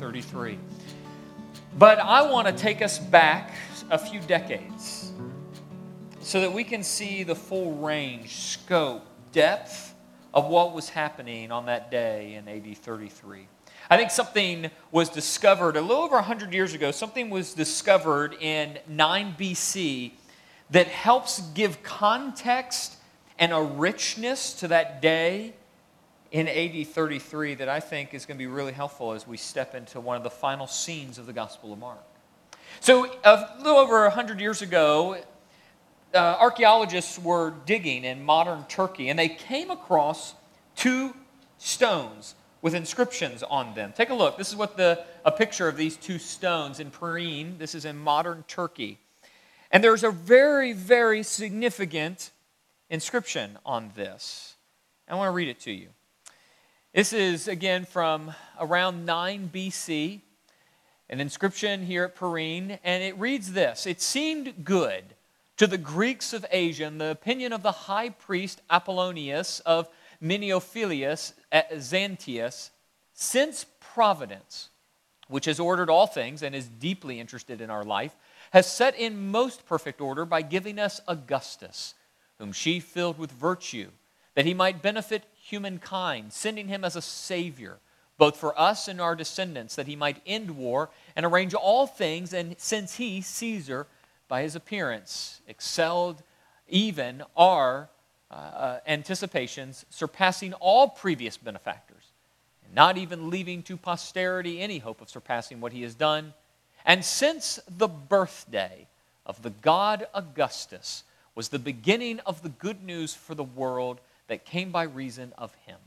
33. But I want to take us back a few decades so that we can see the full range, scope, depth of what was happening on that day in AD 33. I think something was discovered a little over 100 years ago. Something was discovered in 9 BC that helps give context and a richness to that day in AD 33 that I think is going to be really helpful as we step into one of the final scenes of the Gospel of Mark. So, a little over 100 years ago, uh, archaeologists were digging in modern Turkey and they came across two stones with inscriptions on them. Take a look. This is what the, a picture of these two stones in Priene. This is in modern Turkey. And there's a very, very significant inscription on this. I want to read it to you. This is, again, from around 9 BC, an inscription here at Priene, and it reads this. It seemed good to the Greeks of Asia, in the opinion of the high priest Apollonius of Miniophilius Xanthius, since providence, which has ordered all things and is deeply interested in our life, has set in most perfect order by giving us Augustus, whom she filled with virtue, that he might benefit humankind, sending him as a Savior, both for us and our descendants, that he might end war and arrange all things, and since he, Caesar, by his appearance, excelled even our uh, uh, anticipations, surpassing all previous benefactors, and not even leaving to posterity any hope of surpassing what he has done. And since the birthday of the god Augustus was the beginning of the good news for the world that came by reason of him,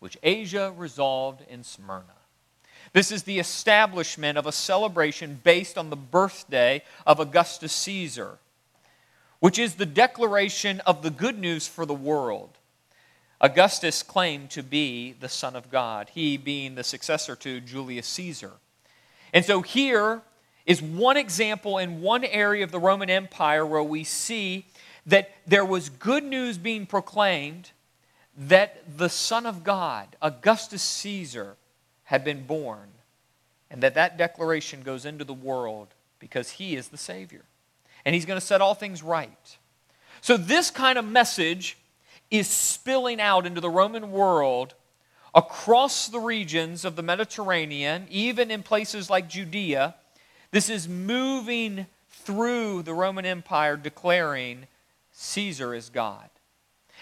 which Asia resolved in Smyrna. This is the establishment of a celebration based on the birthday of Augustus Caesar which is the declaration of the good news for the world. Augustus claimed to be the Son of God, he being the successor to Julius Caesar. And so here is one example in one area of the Roman Empire where we see that there was good news being proclaimed that the Son of God, Augustus Caesar, had been born, and that that declaration goes into the world because he is the Savior and he's going to set all things right. So, this kind of message is spilling out into the Roman world across the regions of the Mediterranean, even in places like Judea. This is moving through the Roman Empire, declaring Caesar is God.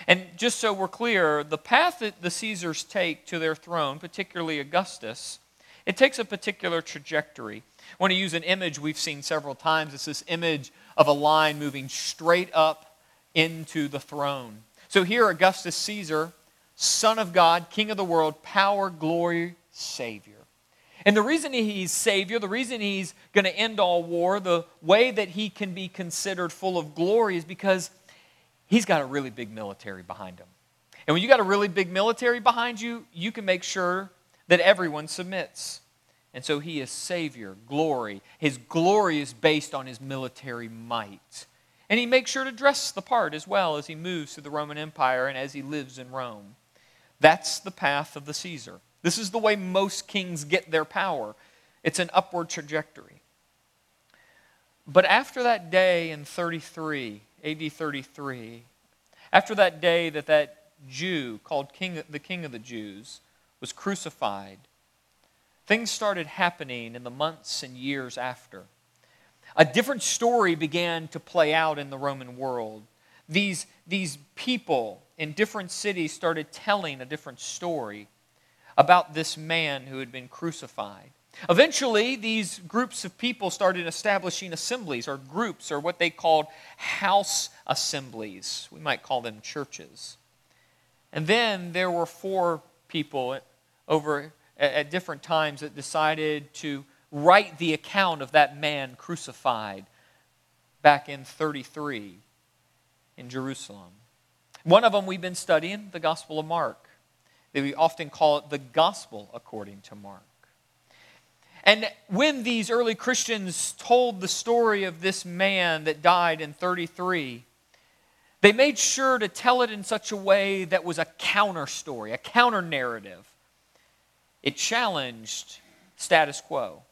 And just so we're clear, the path that the Caesars take to their throne, particularly Augustus, it takes a particular trajectory. I want to use an image we've seen several times. It's this image of a line moving straight up into the throne. So here, Augustus Caesar, Son of God, King of the world, power, glory, Savior. And the reason he's Savior, the reason he's going to end all war, the way that he can be considered full of glory is because he's got a really big military behind him. And when you got a really big military behind you, you can make sure that everyone submits. And so he is Savior, glory. His glory is based on his military might. And he makes sure to dress the part as well as he moves through the Roman Empire and as he lives in Rome. That's the path of the Caesar. This is the way most kings get their power. It's an upward trajectory. But after that day in 33, AD 33, after that day that that Jew called king, the King of the Jews was crucified, things started happening in the months and years after. A different story began to play out in the Roman world. These, these people in different cities started telling a different story about this man who had been crucified. Eventually, these groups of people started establishing assemblies or groups or what they called house assemblies. We might call them churches. And then there were four people over at, different times that decided to write the account of that man crucified back in 33 in Jerusalem. One of them we've been studying, the Gospel of Mark. We often call it the Gospel according to Mark. And when these early Christians told the story of this man that died in 33, they made sure to tell it in such a way that was a counter story, a counter narrative. It challenged status quo.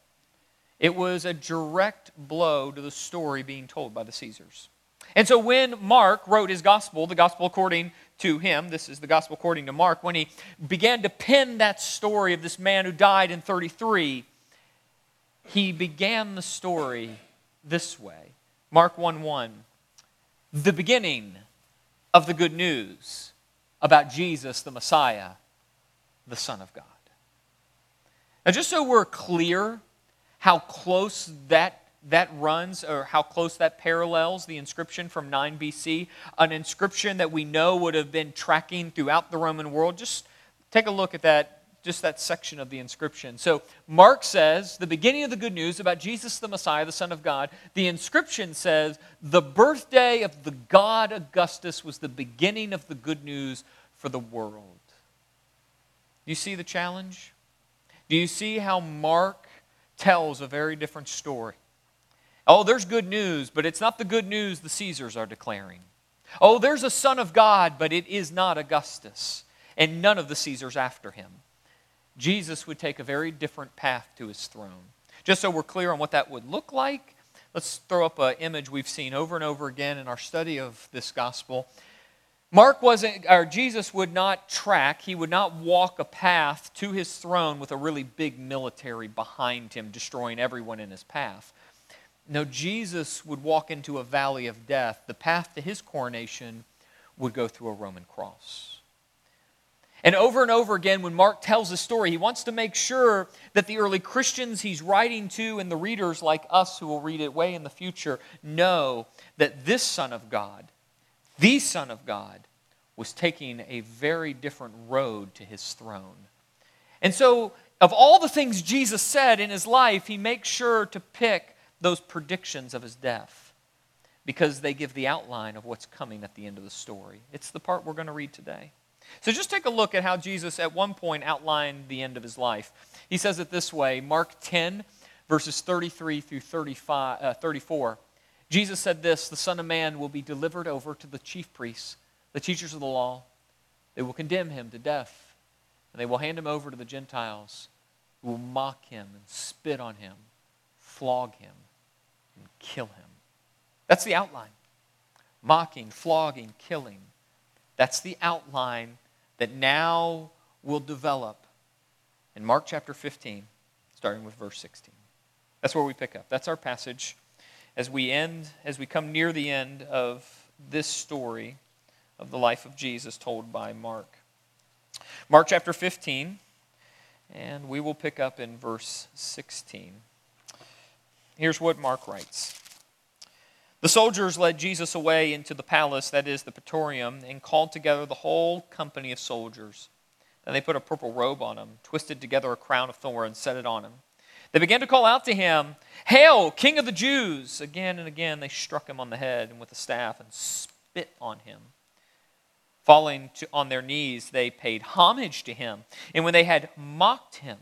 It was a direct blow to the story being told by the Caesars. And so when Mark wrote his gospel, the gospel according to him, this is the gospel according to Mark, when he began to pen that story of this man who died in 33, he began the story this way Mark 1 1. The beginning of the good news about Jesus, the Messiah, the Son of God. Now, just so we're clear how close that that runs or how close that parallels the inscription from 9 BC, an inscription that we know would have been tracking throughout the Roman world. Just take a look at that, just that section of the inscription. So, Mark says, the beginning of the good news about Jesus the Messiah, the Son of God. The inscription says, the birthday of the god Augustus was the beginning of the good news for the world. You see the challenge? Do you see how Mark tells a very different story? Oh, there's good news, but it's not the good news the Caesars are declaring. Oh, there's a Son of God, but it is not Augustus, and none of the Caesars after him. Jesus would take a very different path to his throne. Just so we're clear on what that would look like, let's throw up an image we've seen over and over again in our study of this gospel. Mark wasn't, or Jesus would not track, he would not walk a path to his throne with a really big military behind him, destroying everyone in his path. No, Jesus would walk into a valley of death. The path to his coronation would go through a Roman cross. And over and over again, when Mark tells the story, he wants to make sure that the early Christians he's writing to and the readers like us who will read it way in the future know that this Son of God, the Son of God, was taking a very different road to his throne. And so, of all the things Jesus said in his life, he makes sure to pick those predictions of his death because they give the outline of what's coming at the end of the story. It's the part we're going to read today. So just take a look at how Jesus at one point outlined the end of his life. He says it this way Mark 10, verses 33 through 35, uh, 34. Jesus said this The Son of Man will be delivered over to the chief priests, the teachers of the law. They will condemn him to death, and they will hand him over to the Gentiles, who will mock him and spit on him, flog him and kill him. That's the outline. Mocking, flogging, killing. That's the outline that now will develop in Mark chapter 15, starting with verse 16. That's where we pick up. That's our passage as we end, as we come near the end of this story of the life of Jesus told by Mark. Mark chapter 15, and we will pick up in verse 16. Here's what Mark writes The soldiers led Jesus away into the palace, that is, the praetorium, and called together the whole company of soldiers. Then they put a purple robe on him, twisted together a crown of thorns, and set it on him. They began to call out to him, Hail, King of the Jews! Again and again they struck him on the head and with a staff and spit on him. Falling to, on their knees, they paid homage to him. And when they had mocked him,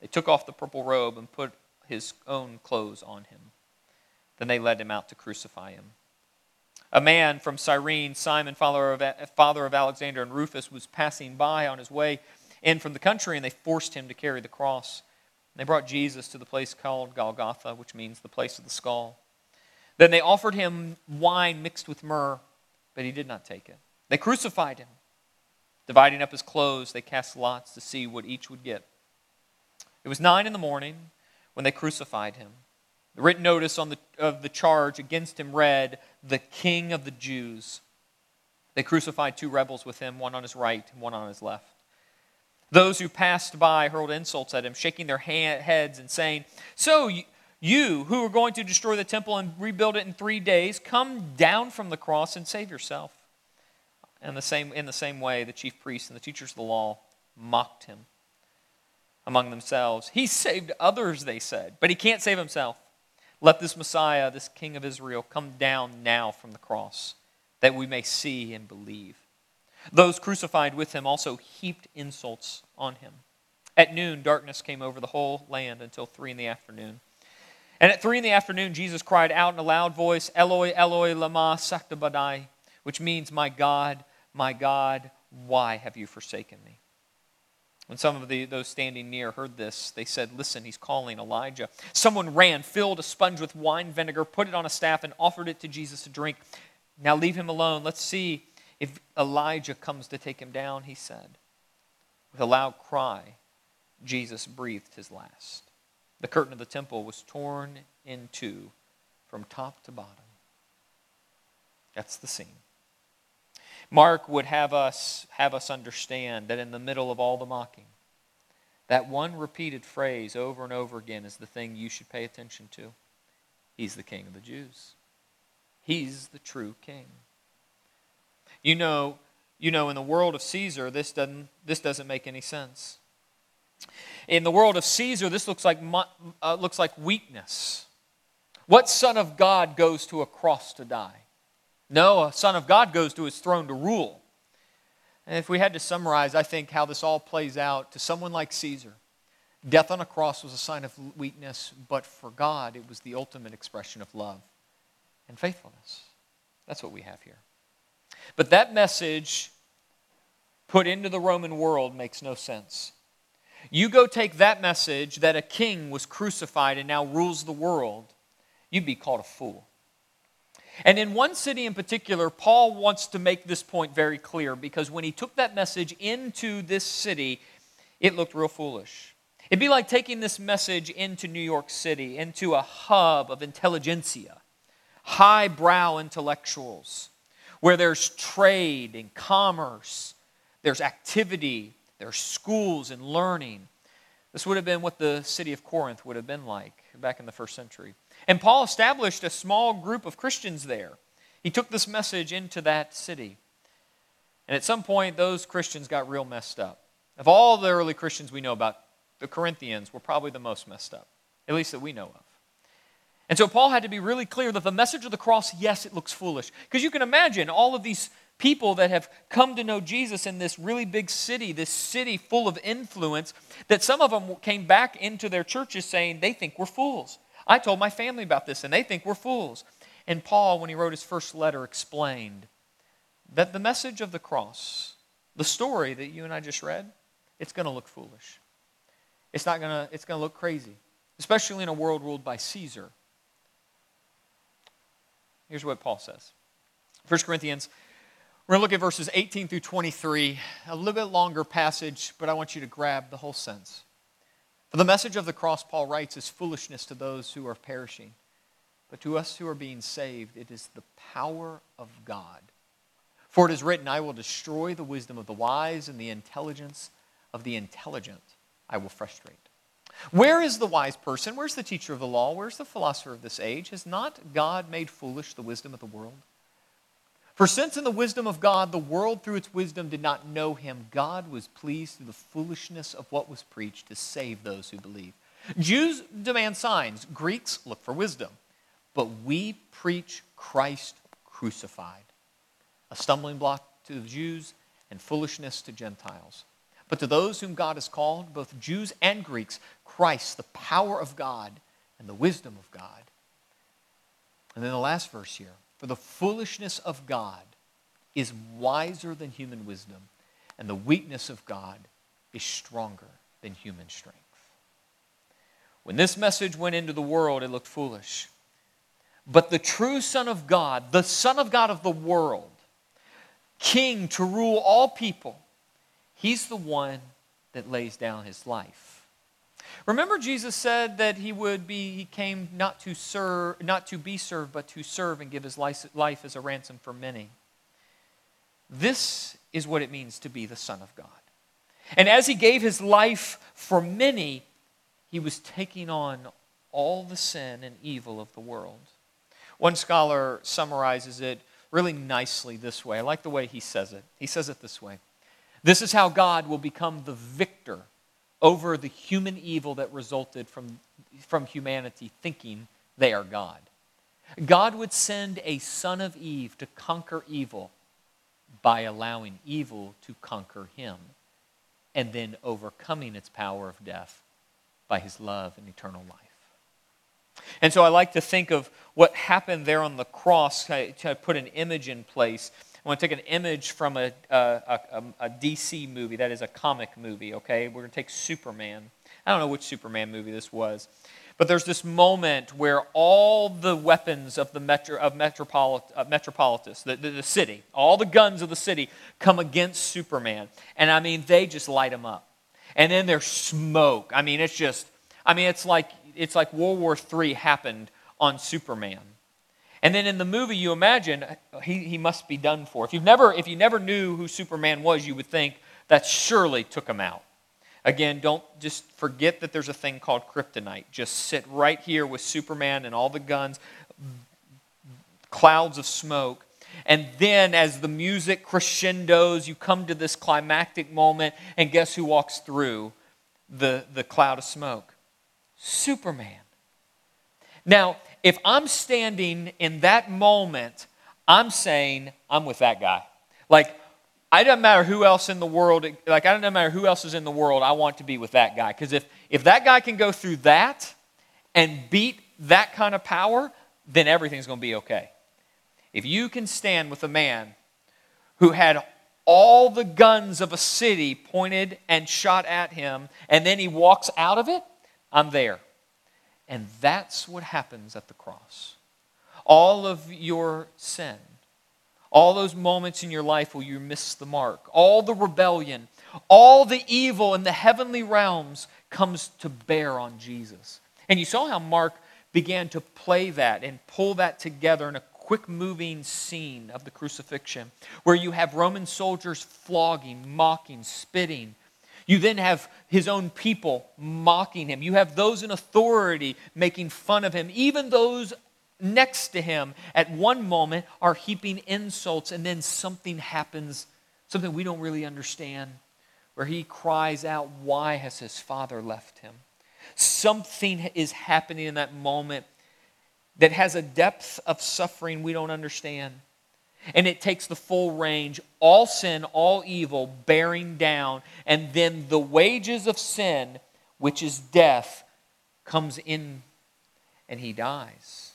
they took off the purple robe and put his own clothes on him. Then they led him out to crucify him. A man from Cyrene, Simon, father of, father of Alexander and Rufus, was passing by on his way in from the country, and they forced him to carry the cross. They brought Jesus to the place called Golgotha, which means the place of the skull. Then they offered him wine mixed with myrrh, but he did not take it. They crucified him. Dividing up his clothes, they cast lots to see what each would get. It was nine in the morning when they crucified him. The written notice on the, of the charge against him read, The King of the Jews. They crucified two rebels with him, one on his right and one on his left. Those who passed by hurled insults at him, shaking their heads and saying, So you, who are going to destroy the temple and rebuild it in three days, come down from the cross and save yourself. And the same, in the same way, the chief priests and the teachers of the law mocked him among themselves. He saved others, they said, but he can't save himself. Let this Messiah, this King of Israel, come down now from the cross, that we may see and believe. Those crucified with him also heaped insults on him. At noon, darkness came over the whole land until three in the afternoon. And at three in the afternoon, Jesus cried out in a loud voice, Eloi, Eloi, lama sabachthani, which means, My God, my God, why have you forsaken me? When some of the, those standing near heard this, they said, Listen, he's calling Elijah. Someone ran, filled a sponge with wine vinegar, put it on a staff, and offered it to Jesus to drink. Now leave him alone. Let's see if Elijah comes to take him down, he said. With a loud cry, Jesus breathed his last. The curtain of the temple was torn in two from top to bottom. That's the scene. Mark would have us have us understand that in the middle of all the mocking, that one repeated phrase over and over again is the thing you should pay attention to. He's the king of the Jews. He's the true king. You know, you know in the world of Caesar this doesn't this doesn't make any sense. In the world of Caesar this looks like uh, looks like weakness. What son of God goes to a cross to die? No, a son of God goes to his throne to rule. And if we had to summarize, I think, how this all plays out to someone like Caesar, death on a cross was a sign of weakness, but for God, it was the ultimate expression of love and faithfulness. That's what we have here. But that message put into the Roman world makes no sense. You go take that message that a king was crucified and now rules the world, you'd be called a fool. And in one city in particular, Paul wants to make this point very clear because when he took that message into this city, it looked real foolish. It'd be like taking this message into New York City, into a hub of intelligentsia, highbrow intellectuals, where there's trade and commerce, there's activity, there's schools and learning. This would have been what the city of Corinth would have been like back in the first century. And Paul established a small group of Christians there. He took this message into that city. And at some point, those Christians got real messed up. Of all the early Christians we know about, the Corinthians were probably the most messed up, at least that we know of. And so Paul had to be really clear that the message of the cross, yes, it looks foolish. Because you can imagine all of these people that have come to know Jesus in this really big city, this city full of influence, that some of them came back into their churches saying they think we're fools. I told my family about this, and they think we're fools. And Paul, when he wrote his first letter, explained that the message of the cross, the story that you and I just read, it's going to look foolish. It's not going to, it's going to look crazy, especially in a world ruled by Caesar. Here's what Paul says 1 Corinthians, we're going to look at verses 18 through 23, a little bit longer passage, but I want you to grab the whole sense. The message of the cross, Paul writes, is foolishness to those who are perishing. But to us who are being saved, it is the power of God. For it is written, I will destroy the wisdom of the wise, and the intelligence of the intelligent I will frustrate. Where is the wise person? Where's the teacher of the law? Where's the philosopher of this age? Has not God made foolish the wisdom of the world? For since in the wisdom of God, the world through its wisdom did not know him, God was pleased through the foolishness of what was preached to save those who believe. Jews demand signs, Greeks look for wisdom. But we preach Christ crucified, a stumbling block to the Jews and foolishness to Gentiles. But to those whom God has called, both Jews and Greeks, Christ, the power of God and the wisdom of God. And then the last verse here for the foolishness of God is wiser than human wisdom, and the weakness of God is stronger than human strength. When this message went into the world, it looked foolish. But the true Son of God, the Son of God of the world, King to rule all people, he's the one that lays down his life Remember, Jesus said that he would be, he came not to serve, not to be served, but to serve and give his life as a ransom for many. This is what it means to be the Son of God. And as he gave his life for many, he was taking on all the sin and evil of the world. One scholar summarizes it really nicely this way. I like the way he says it. He says it this way This is how God will become the victor over the human evil that resulted from, from humanity thinking they are God. God would send a son of Eve to conquer evil by allowing evil to conquer him and then overcoming its power of death by his love and eternal life. And so I like to think of what happened there on the cross to put an image in place I want to take an image from a, a, a, a DC movie, that is a comic movie, okay? We're going to take Superman. I don't know which Superman movie this was. But there's this moment where all the weapons of the metro, of Metropolit, uh, Metropolitus, the, the, the, city, all the guns of the city come against Superman. And I mean, they just light him up. And then there's smoke. I mean, it's just, I mean, it's like, it's like World War III happened on Superman. And then in the movie, you imagine he, he must be done for. If, you've never, if you never knew who Superman was, you would think that surely took him out. Again, don't just forget that there's a thing called kryptonite. Just sit right here with Superman and all the guns, clouds of smoke. And then, as the music crescendos, you come to this climactic moment, and guess who walks through the, the cloud of smoke? Superman. Now, if I'm standing in that moment, I'm saying, I'm with that guy. Like, I don't matter who else in the world, like, I don't matter who else is in the world, I want to be with that guy. Because if, if that guy can go through that and beat that kind of power, then everything's going to be okay. If you can stand with a man who had all the guns of a city pointed and shot at him, and then he walks out of it, I'm there. And that's what happens at the cross. All of your sin all those moments in your life where you miss the mark, all the rebellion, all the evil in the heavenly realms comes to bear on Jesus. And you saw how Mark began to play that and pull that together in a quick moving scene of the crucifixion, where you have Roman soldiers flogging, mocking, spitting. You then have his own people mocking him. You have those in authority making fun of him, even those next to him at one moment are heaping insults, and then something happens, something we don't really understand, where he cries out, Why has his father left him? Something is happening in that moment that has a depth of suffering we don't understand. And it takes the full range, all sin, all evil, bearing down, and then the wages of sin, which is death, comes in and he dies.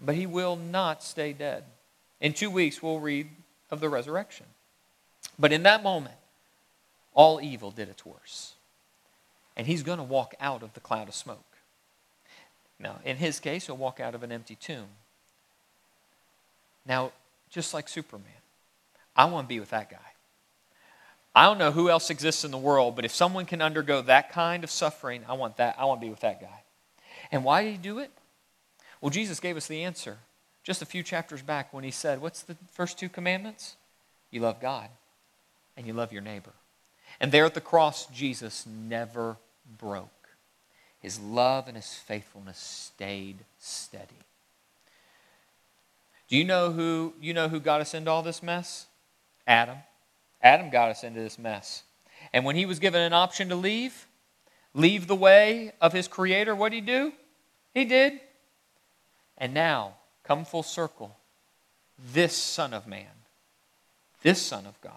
But he will not stay dead. In two weeks, we'll read of the resurrection. But in that moment, all evil did its worst. And he's going to walk out of the cloud of smoke. Now, in his case, he'll walk out of an empty tomb. Now, just like Superman, I want to be with that guy. I don't know who else exists in the world, but if someone can undergo that kind of suffering, I want that. I want to be with that guy. And why did he do it? Well, Jesus gave us the answer just a few chapters back when he said, What's the first two commandments? You love God and you love your neighbor. And there at the cross, Jesus never broke. His love and his faithfulness stayed steady. Do you know who you know who got us into all this mess? Adam. Adam got us into this mess. And when he was given an option to leave, leave the way of his creator, what did he do? He did. And now, come full circle, this Son of Man, this Son of God,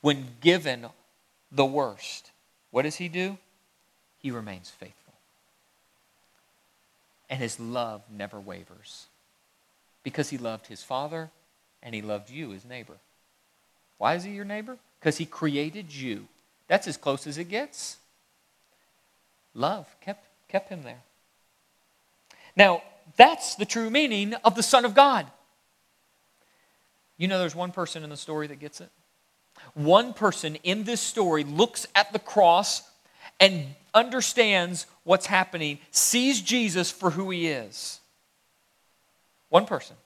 when given the worst, what does he do? He remains faithful. And his love never wavers because he loved his Father and he loved you, his neighbor. Why is he your neighbor? Because he created you. That's as close as it gets. Love kept, kept him there. Now, that's the true meaning of the Son of God. You know, there's one person in the story that gets it. One person in this story looks at the cross and understands what's happening, sees Jesus for who he is. One person.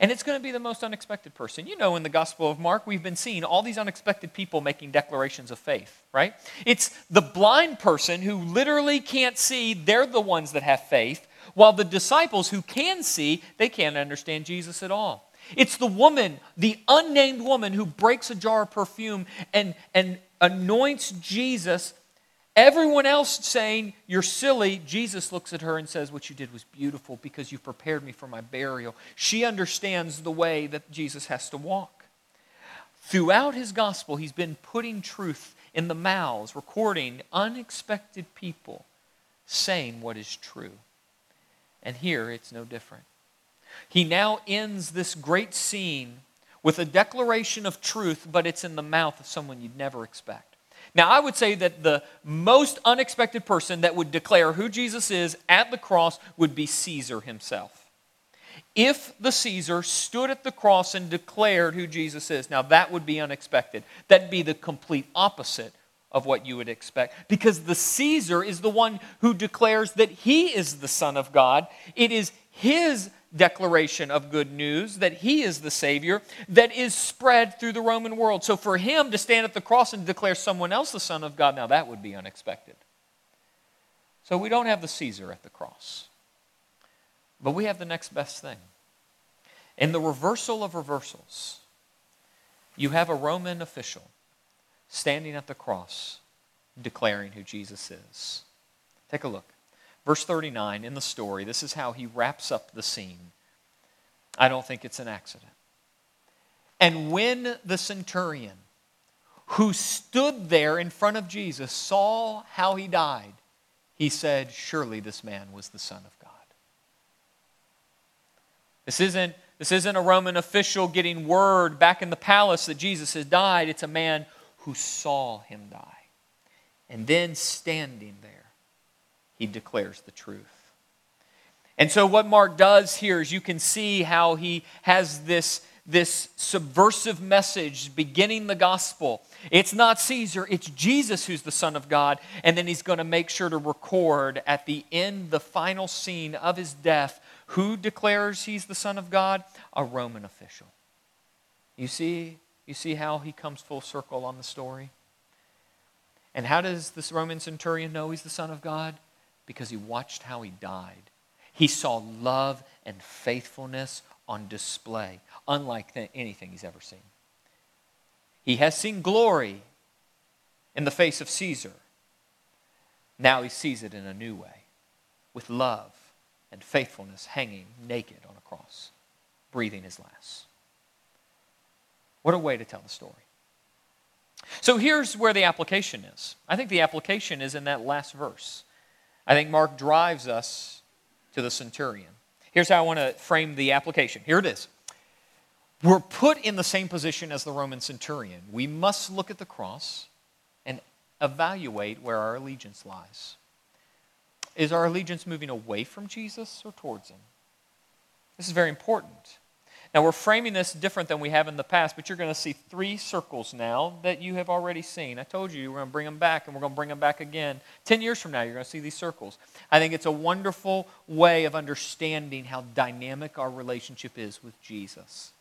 And it's going to be the most unexpected person. You know, in the Gospel of Mark, we've been seeing all these unexpected people making declarations of faith, right? It's the blind person who literally can't see, they're the ones that have faith. While the disciples who can see, they can't understand Jesus at all. It's the woman, the unnamed woman, who breaks a jar of perfume and, and anoints Jesus. Everyone else saying, You're silly. Jesus looks at her and says, What you did was beautiful because you prepared me for my burial. She understands the way that Jesus has to walk. Throughout his gospel, he's been putting truth in the mouths, recording unexpected people saying what is true. And here it's no different. He now ends this great scene with a declaration of truth, but it's in the mouth of someone you'd never expect. Now, I would say that the most unexpected person that would declare who Jesus is at the cross would be Caesar himself. If the Caesar stood at the cross and declared who Jesus is, now that would be unexpected. That'd be the complete opposite of what you would expect because the Caesar is the one who declares that he is the Son of God. It is his declaration of good news that he is the Savior that is spread through the Roman world. So for him to stand at the cross and declare someone else the Son of God, now that would be unexpected. So we don't have the Caesar at the cross, but we have the next best thing. In the reversal of reversals, you have a Roman official standing at the cross declaring who Jesus is. Take a look. Verse 39 in the story, this is how he wraps up the scene. I don't think it's an accident. And when the centurion who stood there in front of Jesus saw how he died, he said, Surely this man was the Son of God. This isn't, this isn't a Roman official getting word back in the palace that Jesus has died. It's a man who saw him die. And then standing there he declares the truth. And so, what Mark does here is you can see how he has this, this subversive message beginning the gospel. It's not Caesar, it's Jesus who's the Son of God. And then he's going to make sure to record at the end, the final scene of his death, who declares he's the Son of God? A Roman official. You see, you see how he comes full circle on the story? And how does this Roman centurion know he's the Son of God? Because he watched how he died. He saw love and faithfulness on display, unlike th- anything he's ever seen. He has seen glory in the face of Caesar. Now he sees it in a new way, with love and faithfulness hanging naked on a cross, breathing his last. What a way to tell the story. So here's where the application is. I think the application is in that last verse. I think Mark drives us to the centurion. Here's how I want to frame the application. Here it is. We're put in the same position as the Roman centurion. We must look at the cross and evaluate where our allegiance lies. Is our allegiance moving away from Jesus or towards him? This is very important. Now, we're framing this different than we have in the past, but you're going to see three circles now that you have already seen. I told you we're going to bring them back, and we're going to bring them back again. Ten years from now, you're going to see these circles. I think it's a wonderful way of understanding how dynamic our relationship is with Jesus.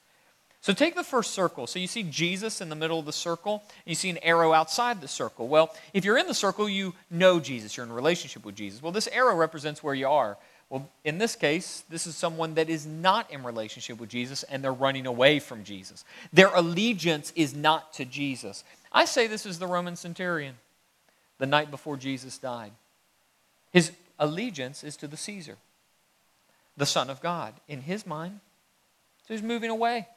So take the first circle. So you see Jesus in the middle of the circle, and you see an arrow outside the circle. Well, if you're in the circle, you know Jesus. You're in relationship with Jesus. Well, this arrow represents where you are. Well, in this case, this is someone that is not in relationship with Jesus and they're running away from Jesus. Their allegiance is not to Jesus. I say this is the Roman centurion the night before Jesus died. His allegiance is to the Caesar, the Son of God. In his mind, so he's moving away.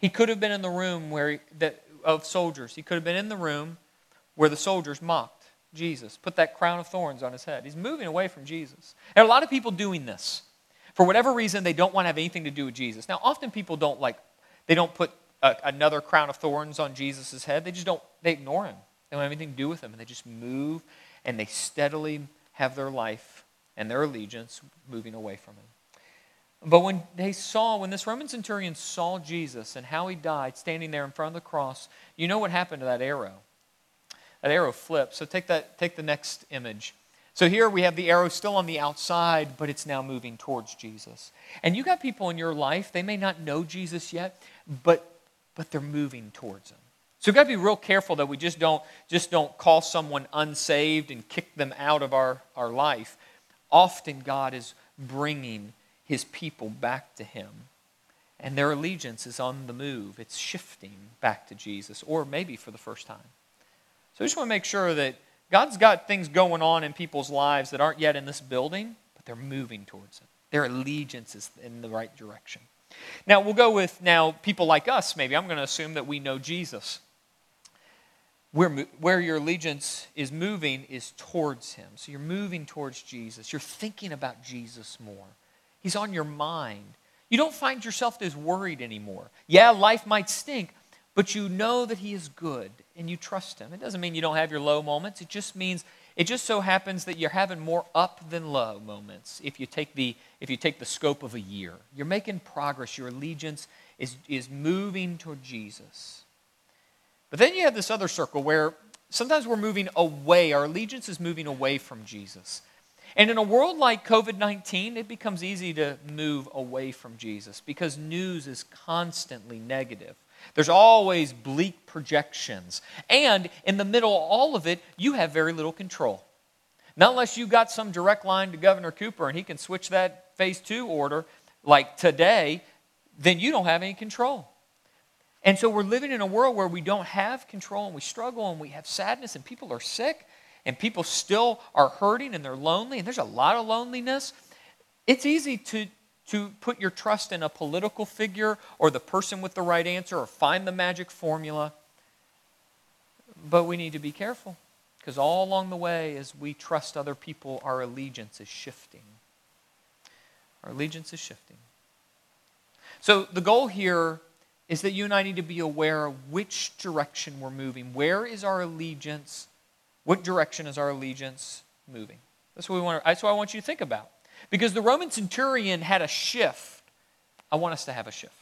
He could have been in the room where he, that, of soldiers. He could have been in the room where the soldiers mocked. Jesus, put that crown of thorns on his head. He's moving away from Jesus. There are a lot of people doing this. For whatever reason, they don't want to have anything to do with Jesus. Now, often people don't like, they don't put a, another crown of thorns on Jesus' head. They just don't, they ignore him. They don't have anything to do with him. And they just move and they steadily have their life and their allegiance moving away from him. But when they saw, when this Roman centurion saw Jesus and how he died standing there in front of the cross, you know what happened to that arrow? That arrow flips. So take that, take the next image. So here we have the arrow still on the outside, but it's now moving towards Jesus. And you got people in your life, they may not know Jesus yet, but but they're moving towards him. So we've got to be real careful that we just don't just don't call someone unsaved and kick them out of our, our life. Often God is bringing his people back to him. And their allegiance is on the move. It's shifting back to Jesus, or maybe for the first time. So I just want to make sure that God's got things going on in people's lives that aren't yet in this building, but they're moving towards it. Their allegiance is in the right direction. Now, we'll go with now people like us, maybe. I'm going to assume that we know Jesus. Where, where your allegiance is moving is towards Him. So you're moving towards Jesus. You're thinking about Jesus more. He's on your mind. You don't find yourself as worried anymore. Yeah, life might stink, but you know that He is good and you trust Him. It doesn't mean you don't have your low moments. It just means it just so happens that you're having more up than low moments if you take the, if you take the scope of a year. You're making progress. Your allegiance is, is moving toward Jesus. But then you have this other circle where sometimes we're moving away. Our allegiance is moving away from Jesus. And in a world like COVID 19, it becomes easy to move away from Jesus because news is constantly negative. There's always bleak projections. And in the middle of all of it, you have very little control. Not unless you've got some direct line to Governor Cooper and he can switch that phase two order like today, then you don't have any control. And so we're living in a world where we don't have control and we struggle and we have sadness and people are sick and people still are hurting and they're lonely and there's a lot of loneliness. It's easy to to put your trust in a political figure or the person with the right answer or find the magic formula. But we need to be careful because all along the way, as we trust other people, our allegiance is shifting. Our allegiance is shifting. So the goal here is that you and I need to be aware of which direction we're moving. Where is our allegiance? What direction is our allegiance moving? That's what, we want, that's what I want you to think about. Because the Roman centurion had a shift. I want us to have a shift.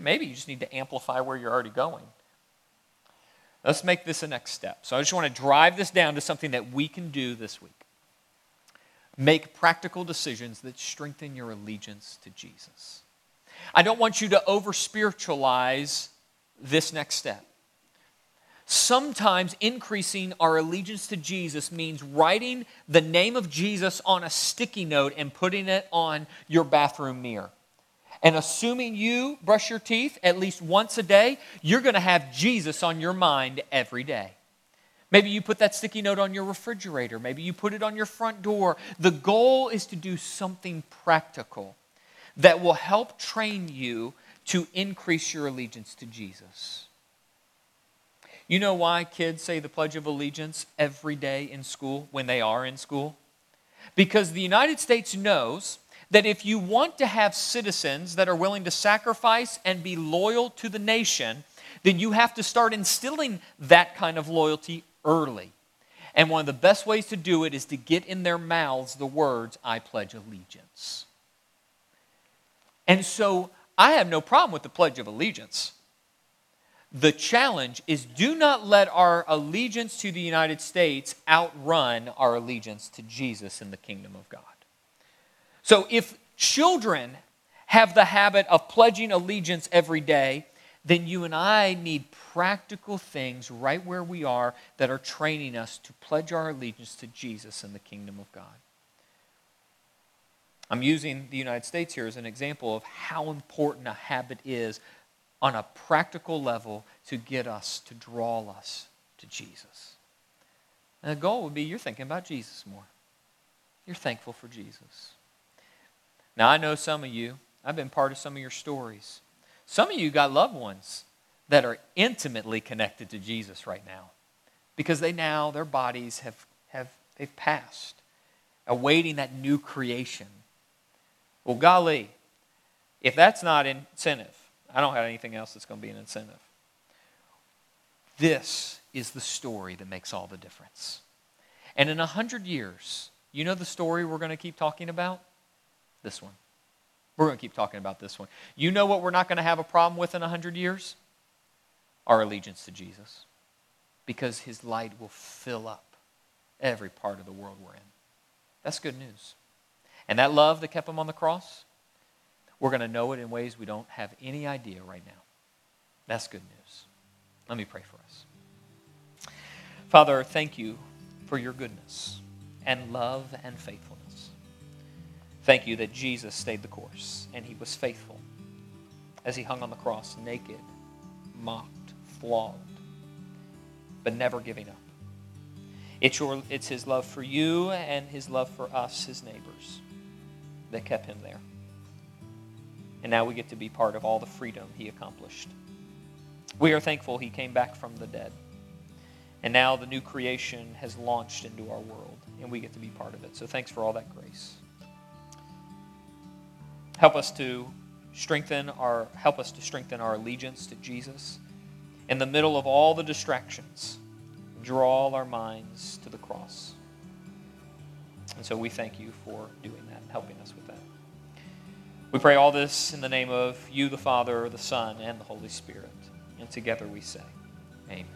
Maybe you just need to amplify where you're already going. Let's make this a next step. So I just want to drive this down to something that we can do this week. Make practical decisions that strengthen your allegiance to Jesus. I don't want you to over spiritualize this next step. Sometimes increasing our allegiance to Jesus means writing the name of Jesus on a sticky note and putting it on your bathroom mirror. And assuming you brush your teeth at least once a day, you're going to have Jesus on your mind every day. Maybe you put that sticky note on your refrigerator. Maybe you put it on your front door. The goal is to do something practical that will help train you to increase your allegiance to Jesus. You know why kids say the Pledge of Allegiance every day in school when they are in school? Because the United States knows that if you want to have citizens that are willing to sacrifice and be loyal to the nation, then you have to start instilling that kind of loyalty early. And one of the best ways to do it is to get in their mouths the words, I pledge allegiance. And so I have no problem with the Pledge of Allegiance. The challenge is do not let our allegiance to the United States outrun our allegiance to Jesus in the kingdom of God. So if children have the habit of pledging allegiance every day, then you and I need practical things right where we are that are training us to pledge our allegiance to Jesus in the kingdom of God. I'm using the United States here as an example of how important a habit is on a practical level to get us, to draw us to Jesus. And the goal would be you're thinking about Jesus more. You're thankful for Jesus. Now, I know some of you, I've been part of some of your stories. Some of you got loved ones that are intimately connected to Jesus right now because they now, their bodies have, have they've passed, awaiting that new creation. Well, golly, if that's not incentive, I don't have anything else that's going to be an incentive. This is the story that makes all the difference. And in a hundred years, you know the story we're going to keep talking about? This one. We're going to keep talking about this one. You know what we're not going to have a problem with in a hundred years? Our allegiance to Jesus. Because his light will fill up every part of the world we're in. That's good news. And that love that kept him on the cross, we're going to know it in ways we don't have any idea right now. That's good news. Let me pray for us. Father, thank you for your goodness and love and faithfulness. Thank you that Jesus stayed the course and he was faithful as he hung on the cross, naked, mocked, flogged, but never giving up. It's, your, it's his love for you and his love for us, his neighbors, that kept him there. And now we get to be part of all the freedom he accomplished. We are thankful he came back from the dead. And now the new creation has launched into our world, and we get to be part of it. So thanks for all that grace. Help us to strengthen our help us to strengthen our allegiance to Jesus. In the middle of all the distractions, draw our minds to the cross. And so we thank you for doing that and helping us with that. We pray all this in the name of you, the Father, the Son, and the Holy Spirit. And together we say, Amen.